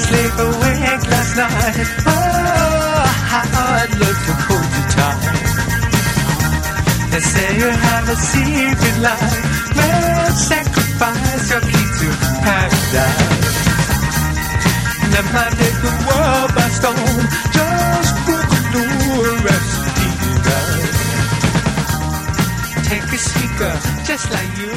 sleep awake last night. Oh, how I'd love to hold you tight. They say you have a secret life. Well, sacrifice your key to paradise. Never take the world by storm. Just book a new recipe, guys. Take a speaker just like you.